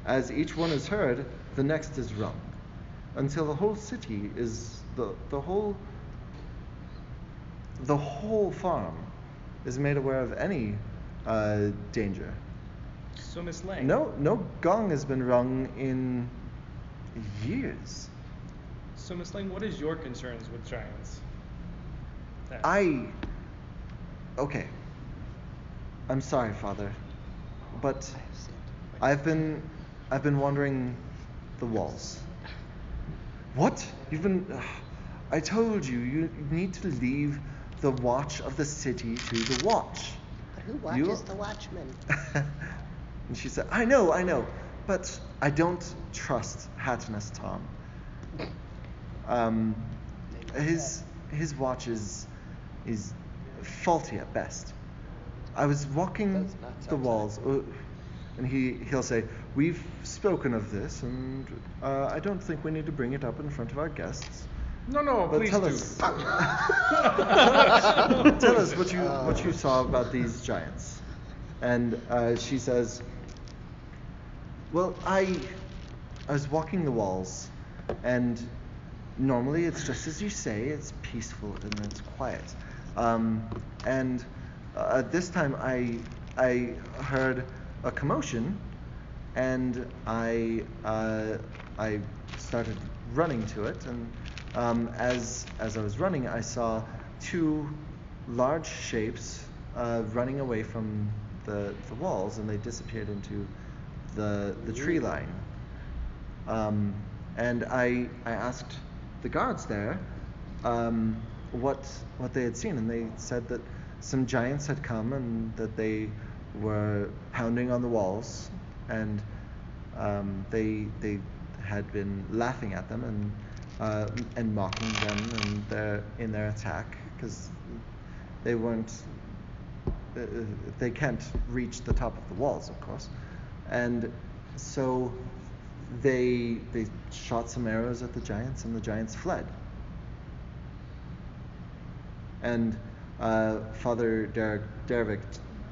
as each one is heard, the next is rung, until the whole city is the the whole the whole farm is made aware of any uh, danger. So Miss Lang. No no gong has been rung in years. So Miss Lang, what is your concerns with giants? Then. I. Okay. I'm sorry, Father, but I've been, I've been wandering the walls. What? You've been. I told you, you need to leave the watch of the city to the watch. But who You- watches the Watchmen? and she said, I know, I know, but I don't trust Hattonus Tom. Um, his his watch is is faulty at best. I was walking the walls, uh, and he he'll say, "We've spoken of this, and uh, I don't think we need to bring it up in front of our guests." No, no, But please tell do. us, tell us what you what you saw about these giants. And uh, she says, "Well, I I was walking the walls, and normally it's just as you say. It's peaceful and it's quiet. Um, and uh, this time I I heard a commotion, and I uh, I started running to it, and um, as as I was running, I saw two large shapes uh, running away from the the walls, and they disappeared into the the tree line. Um, and I I asked the guards there um, what what they had seen, and they said that some giants had come and that they were pounding on the walls, and um, they they had been laughing at them and uh, and mocking them and their in their attack because they weren't. Uh, they can't reach the top of the walls, of course, and so they they shot some arrows at the giants, and the giants fled. And uh, Father Derek, Derek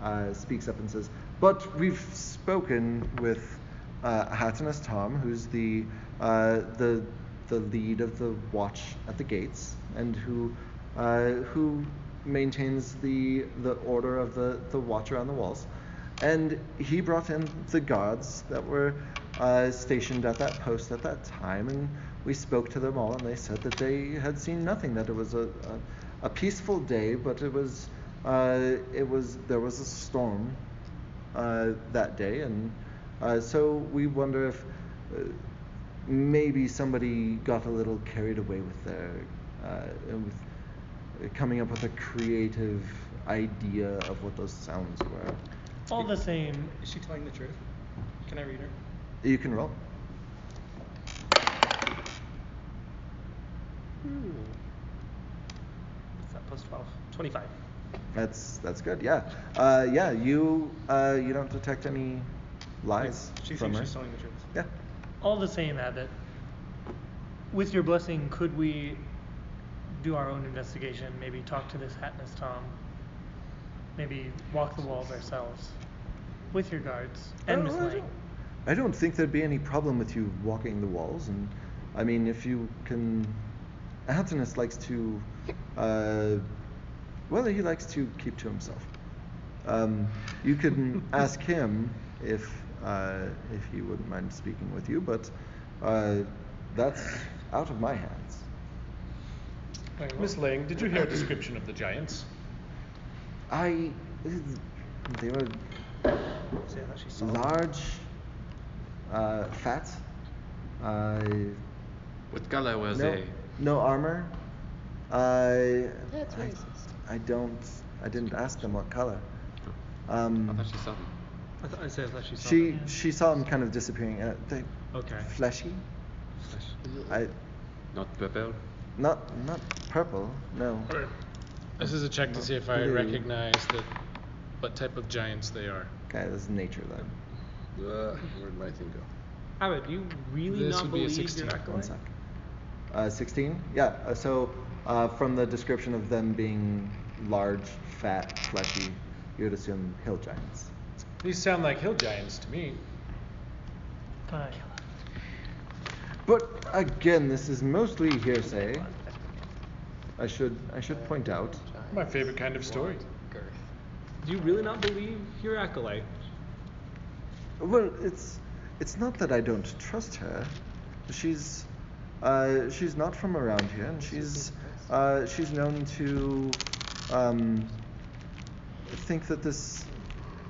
uh, speaks up and says, "But we've spoken with uh, Tom, who's the uh, the the lead of the watch at the gates, and who uh, who maintains the the order of the the watch around the walls, and he brought in the guards that were uh, stationed at that post at that time, and we spoke to them all, and they said that they had seen nothing, that it was a, a, a peaceful day, but it was uh, it was there was a storm that day, and uh, so we wonder if uh, maybe somebody got a little carried away with their uh, with coming up with a creative idea of what those sounds were. All the same, Is she telling the truth? Can I read her? You can roll. Hmm. What's that? Plus 12. 25. That's that's good. Yeah. Uh, yeah. You uh, you don't detect any lies She from thinks her. she's telling the truth. Yeah. all the same, Abbot. With your blessing, could we do our own investigation? Maybe talk to this Hatness Tom. Maybe walk the walls ourselves with your guards and Oh, Miss I Lang. don't- I don't think there'd be any problem with you walking the walls, and I mean, if you can, Antinous likes to, uh, well, he likes to keep to himself. Um, you can ask him if uh, if he wouldn't mind speaking with you, but uh, that's out of my hands. Very well. Miss Lang, did you hear a description of the giants? I, they were See, I thought she saw. large, uh, fat. Uh, What color was no, they? no armor. I, That's I, racist. I don't. I didn't ask them what color. I Um, thought she saw them. I, th- I said I thought she saw. she them. she saw them kind of disappearing. Uh, they Okay. fleshy. I Not purple. not not purple. No. Alright. This is a check to see if I Blue. recognize that what type of giants they are. Okay, that's nature then. Uh, where'd my thing go? Abbott, do you really This not would be a believe 16. your One acolyte? sec. Uh, 16? Yeah. Uh, so uh, from the description of them being large, fat, fleshy, you would assume hill giants. These sound like hill giants to me. Aye. But again, this is mostly hearsay. I should I should point out. My favorite kind of story. Girth. Do you really not believe your acolyte? Well, it's it's not that I don't trust her. She's uh, she's not from around here, and she's uh, she's known to um, think that this.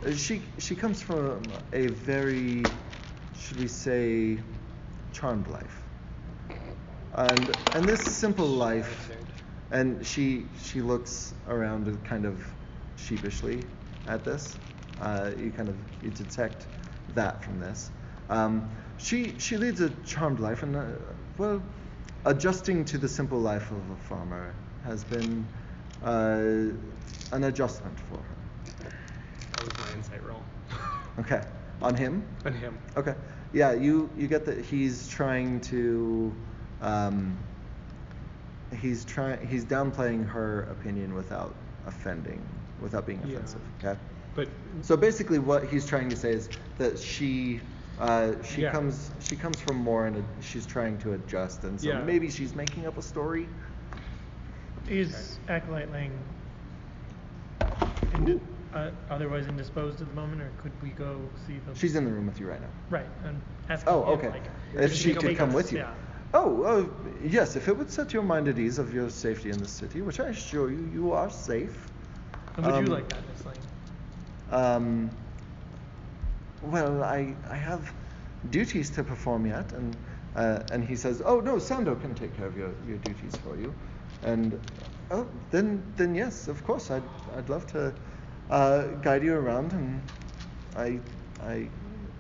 uh, She she comes from a very, should we say, charmed life. And and this simple life, and she she looks around kind of sheepishly at this. Uh, you kind of you detect that from this. Um, she she leads a charmed life, and uh, well, adjusting to the simple life of a farmer has been uh, an adjustment for her. That was my insight roll. Okay, on him. On him. Okay. Yeah, you you get that he's trying to um, he's trying he's downplaying her opinion without offending, without being Yeah. offensive. Okay. But So basically, what he's trying to say is that she uh, she Yeah. comes she comes from more and she's trying to adjust, and so Yeah. maybe she's making up a story. Is Acolyte Lang uh, otherwise indisposed at the moment, or could we go see the? She's in the room with you right now. Right. I'm asking Oh, him, okay. like, If she could come us- with you. Yeah. Oh, uh, yes. If it would set your mind at ease of your safety in the city, which I assure you, you are safe. And would Um, you like that, Miss Lang? Um, well, I I have duties to perform yet, and uh, and he says, oh no, Sando can take care of your, your duties for you, and oh then then yes, of course, I'd I'd love to uh, guide you around and I I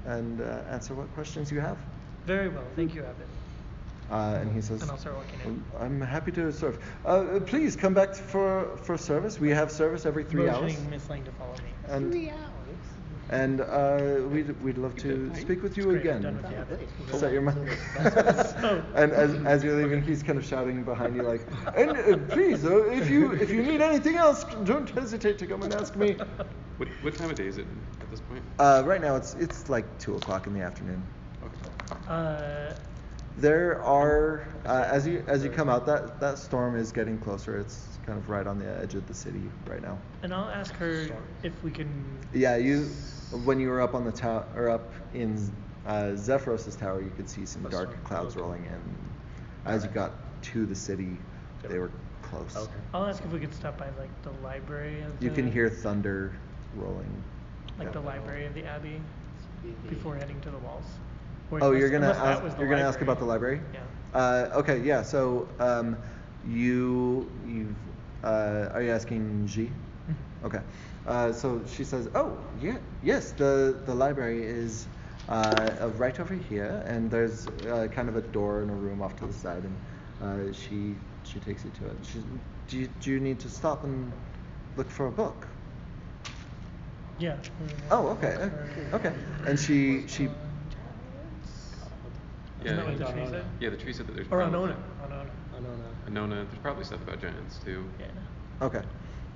and uh, answer what questions you have. Very well. Thank you, Abbot. Uh, and he says, And I'll start walking in. I'm happy to serve. Uh, please come back for, for service. We have service every three hours. Motioning Miss Lang to follow me. And, Three hours. And uh, we'd, we'd love to speak with you It's great, I'm done again. with the habit. Is that your mind? And as, as you're leaving, he's kind of shouting behind you, like, and uh, please, uh, if you if you need anything else, don't hesitate to come and ask me. What, what time of day is it at this point? Uh, right now, it's it's like two o'clock in the afternoon. Okay. Uh, There are uh, as you as you come out, that that storm is getting closer. It's kind of right on the edge of the city right now. and I'll ask her if we can. Yeah, you when you were up on the tower or up in uh, Zephyros' tower, you could see some dark clouds rolling in. As you got to the city, they were close. Okay. I'll ask if we could stop by like the library of the. You can hear thunder rolling. like Yeah. the library of the abbey before heading to the walls. Or Oh, unless- you're gonna ask, you're gonna ask about the library? Yeah. Uh, okay, yeah. So um, you you uh, are you asking G? Mhm. Okay. Uh, so she says, "Oh, yeah, yes. The the library is uh, right over here, and there's uh, kind of a door in a room off to the side, and uh, she she takes you to it. She's, do you, do you need to stop and look for a book? Yeah. Oh, okay, okay. And she she Isn't that Yeah. what the tree said? Yeah, the tree said that there's Or probably- Anona. Anona. No, no. Anona, there's probably stuff about giants too. Yeah. Okay.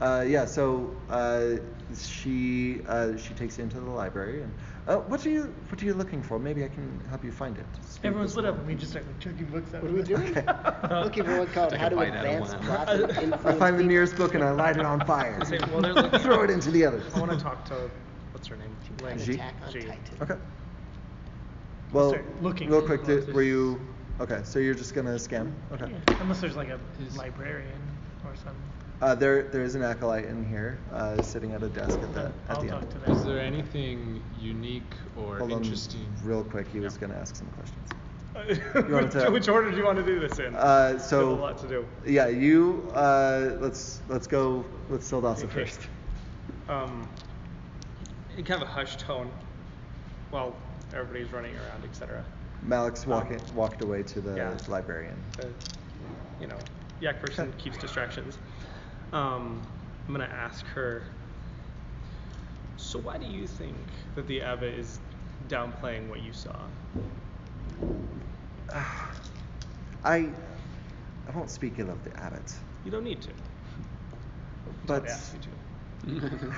Uh, yeah. So uh, she uh, she takes you into the library and uh, what are you what are you looking for? Maybe I can help you find it. Speak Everyone this split up along. and we just start like chucking books out. What are we doing? Okay. Looking for one called How to bite Advance one. Plot I find the nearest book and I light it on fire. Say, while Throw it into the others. I want to talk to what's her name? Lang. G? Attack on G. Titan. Okay. Well, start looking. real quick, did, were you? Okay, so you're just gonna scan. Okay. Yeah, Unless there's like a Is- librarian or something. Uh, there there is an acolyte in here, uh, sitting at a desk at the at I'll the talk end. to them. Is there anything unique or Hold on, interesting? real quick. He was Yeah. gonna ask some questions. which, want to- which order do you want to do this in? Uh, so have a lot to do. Yeah, you. Uh, let's let's go with Sildasa Okay. first. Um, in kind of a hushed tone, while everybody's running around, etc. Malik's Um, walked away to the yeah. librarian. The, you know, yak person keeps distractions. Um, I'm gonna ask her. So why do you think that the abbot is downplaying what you saw? I I won't speak ill of the abbot, You don't need to. but I asked you to.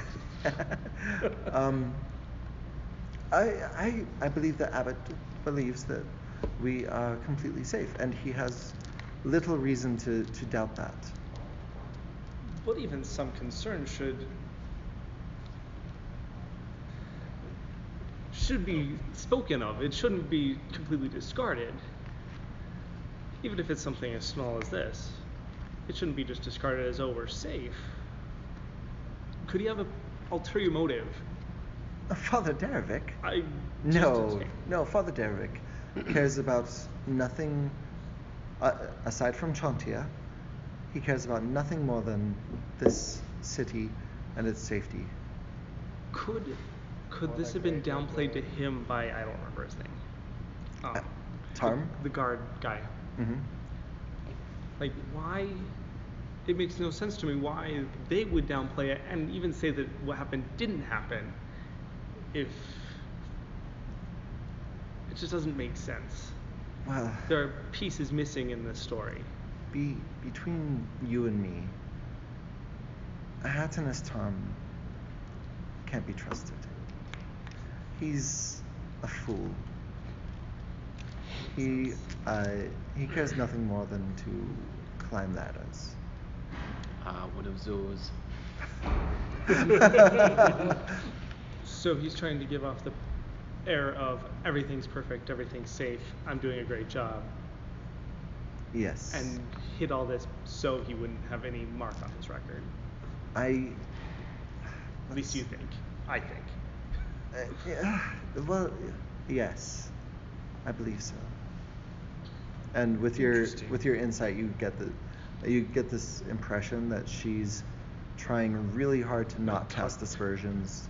um, I, I, I believe that Abbott believes that we are completely safe, and he has little reason to, to doubt that. But even some concern should should be spoken of. It shouldn't be completely discarded. Even if it's something as small as this, it shouldn't be just discarded as oh we're safe. Could he have an ulterior motive? Uh, Father Derevik? I No, no, Father Derevik cares about nothing uh, aside from Chauntea. He cares about nothing more than this city and its safety. Could could this have been downplayed to him by I don't remember his name. Um, Uh, Tarm? the guard guy. hmm Like, why? It makes no sense to me why they would downplay it and even say that what happened didn't happen if. It just doesn't make sense. Well, There are pieces missing in this story. be between you and me, Ahatanus Tom can't be trusted. He's a fool. He uh, he cares nothing more than to climb ladders. Ah, one of those. So he's trying to give off the air of everything's perfect, everything's safe, I'm doing a great job, yes. and hid all this so he wouldn't have any mark on his record. I. At least you think. I think. Uh, yeah, well, yes, I believe so. And with your with your insight, you get the you get this impression that she's trying really hard to not cast aspersions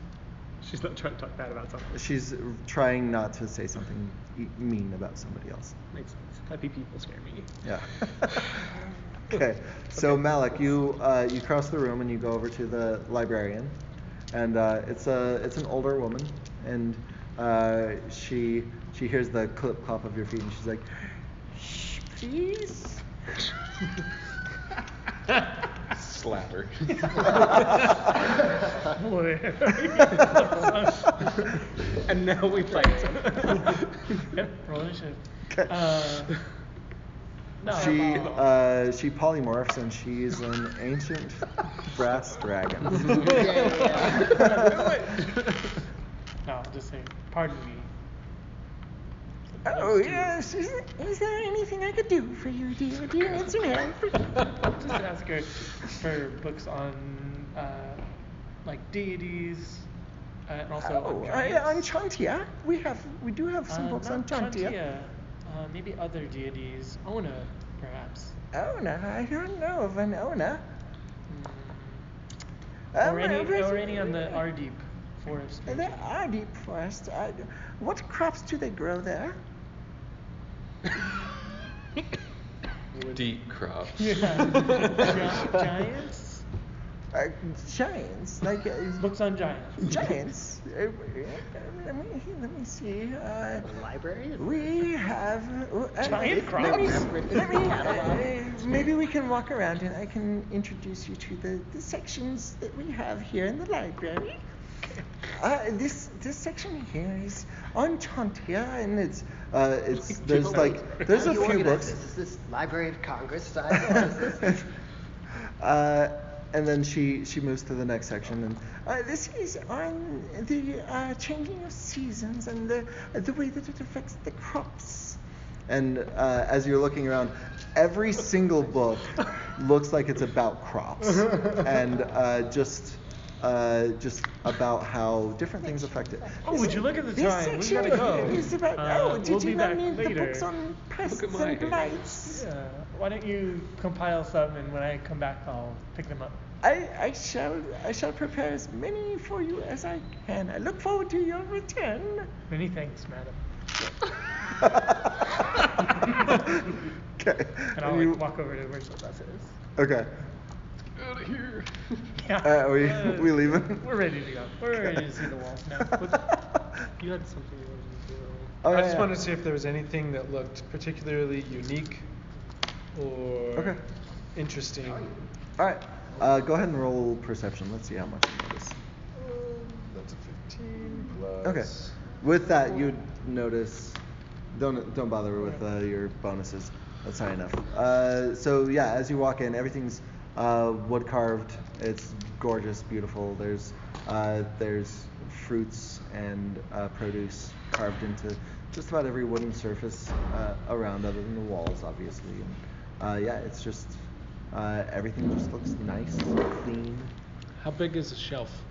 She's not trying to talk bad about something. She's trying not to say something mean about somebody else. Makes sense. Happy people scare me. Yeah. okay. So Malik, you uh, you cross the room and you go over to the librarian, and uh, it's a it's an older woman, and uh, she she hears the clip clop of your feet, and she's like, "Shh, please." Slap her. and now we fight. Yep, roll initiative. Okay. Uh, no. She uh, she polymorphs and she's an ancient brass dragon. no, I'll just say, pardon me. Oh, yes. Is, is there anything I could do for you, dear? Do you need some help? just ask her for books on uh, like deities uh, and also oh, on I, on Chauntea. We have, we do have some Uh, books on Chauntea. Chauntea, Uh, maybe other deities. Ona, perhaps. Ona, I don't know of an Ona. Mm. Um, or, any, or any on the Ardeep forest. There region. are deep forests. I, what crops do they grow there? Deep crops. Yeah. Gi- giants? Uh, giants, like uh, Books on giants. giants. Uh, let me let me see. Uh, Library? we have uh, Giant uh, Let me, crops. let me, uh, maybe we can walk around and I can introduce you to the, the sections that we have here in the library. Uh, this this section here is on Chauntea, and it's Uh, it's there's like there's a few books. This? Is this Library of Congress style? Or is this? uh, and then she she moves to the next section and Uh, this is on the uh, changing of seasons and the the way that it affects the crops. and uh, as you're looking around, every single book looks like it's about crops and uh, just uh, just about how different things affect it. Oh, would you look at the This time? We gotta go. is about. Uh, oh, did we'll you be not back need the books on pests at and age. blights? Yeah. Why don't you compile some, and when I come back, I'll pick them up. I, I shall I shall prepare as many for you as I can. I look forward to your return. Many thanks, madam. okay. And I'll You- walk over to where Sylvester is. okay. Out of here. Yeah. Uh, we- Uh, we leaving? We're ready to go. We're ready to see the walls now. You had something you wanted to do. Oh, I yeah, just yeah. wanted to see if there was anything that looked particularly unique or Okay. interesting. All right. Uh, go ahead and roll perception. Let's see how much you notice. That's a 15 plus. Okay. With that, you'd notice. Don't don't bother with uh, your bonuses. That's high enough. Uh, so yeah, as you walk in, everything's uh, wood carved. It's gorgeous, beautiful. There's uh, there's fruits and uh, produce carved into just about every wooden surface uh, around, other than the walls, obviously. And uh, yeah, it's just uh, everything just looks nice, clean. How big is the shelf?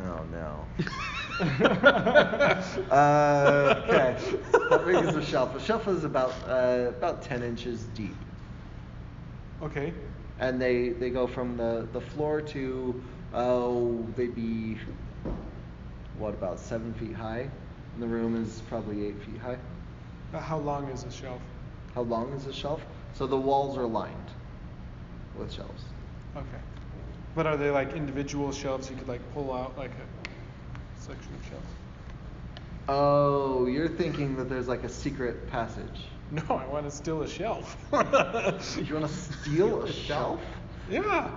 Oh no. uh, okay. How big is the shelf? The shelf is about uh, about ten inches deep, Okay. And they they go from the the floor to oh maybe what about seven feet high, and the room is probably eight feet high. But how long is the shelf? How long is the shelf? So the walls are lined with shelves. Okay. But are they like individual shelves you could like pull out like a section of shelves? Oh, you're thinking that there's like a secret passage. No, I want to steal a shelf. You want to steal a shelf? yeah.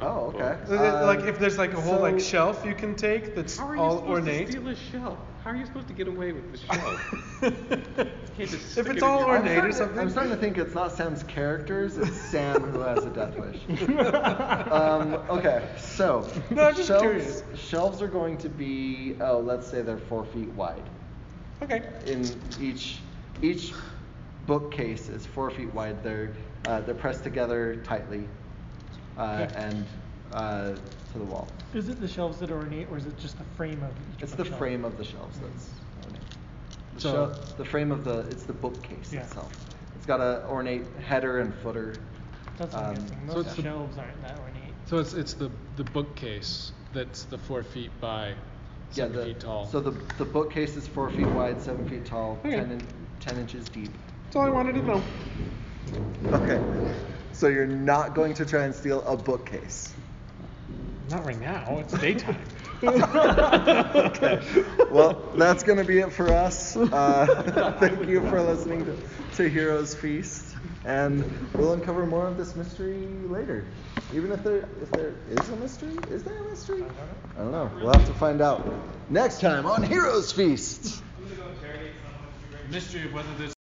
Oh, okay. Uh, like if there's like a whole like shelf you can take that's How are you all supposed ornate. to steal a shelf? How are you supposed to get away with the shelf? if it's it all your- ornate starting or to- something. I'm starting to think it's not Sam's characters, it's Sam who has a death wish. um, okay, so No, I'm just shelves, curious. shelves are going to be oh, let's say they're four feet wide. Okay. In each each bookcase is four feet wide. They're uh, they're pressed together tightly uh, Okay. and uh, to the wall. Is it the shelves that are ornate, or is it just the frame of each It's the bookshelf? frame of the shelves that's ornate. The, So- shel- the frame of the it's the bookcase Yeah. itself. It's got a ornate header and footer. That's what I'm Um, guessing. so Most it's the- shelves aren't that ornate. So it's it's the the bookcase that's the four feet by Yeah, seven the, feet tall. So the the bookcase is four feet wide, seven feet tall, Okay. ten in, ten inches deep. That's all I wanted to know. Okay. So you're not going to try and steal a bookcase. Not right now. It's daytime. okay. Well, that's going to be it for us. Uh, thank you for listening to, to Heroes Feast, and we'll uncover more of this mystery later. Even if there if there is a mystery, is there a mystery? I don't know. We'll have to find out next time on Heroes Feast. Mystery of whether this